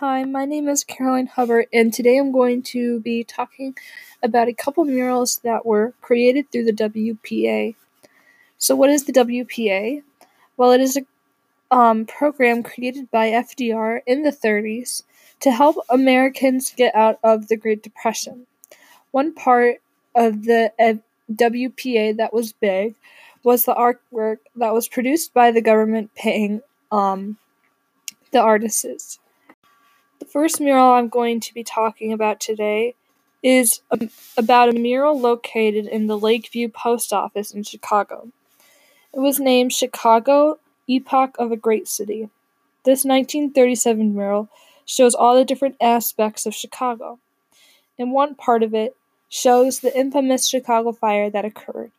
my name is Caroline Hubbartt, and today I'm going to be talking about a couple murals that were created through the WPA. So, what is the WPA? Well, it is a um, program created by FDR in the 30s to help Americans get out of the Great Depression. One part of the WPA that was big was the artwork that was produced by the government paying um, the artists. The first mural I'm going to be talking about today is a, about a mural located in the Lakeview Post Office in Chicago. It was named Chicago Epoch of a Great City. This 1937 mural shows all the different aspects of Chicago. And one part of it shows the infamous Chicago fire that occurred.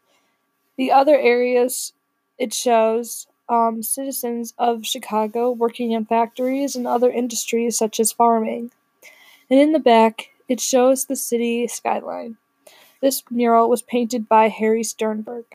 The other areas it shows um, citizens of Chicago working in factories and other industries such as farming. And in the back, it shows the city skyline. This mural was painted by Harry Sternberg.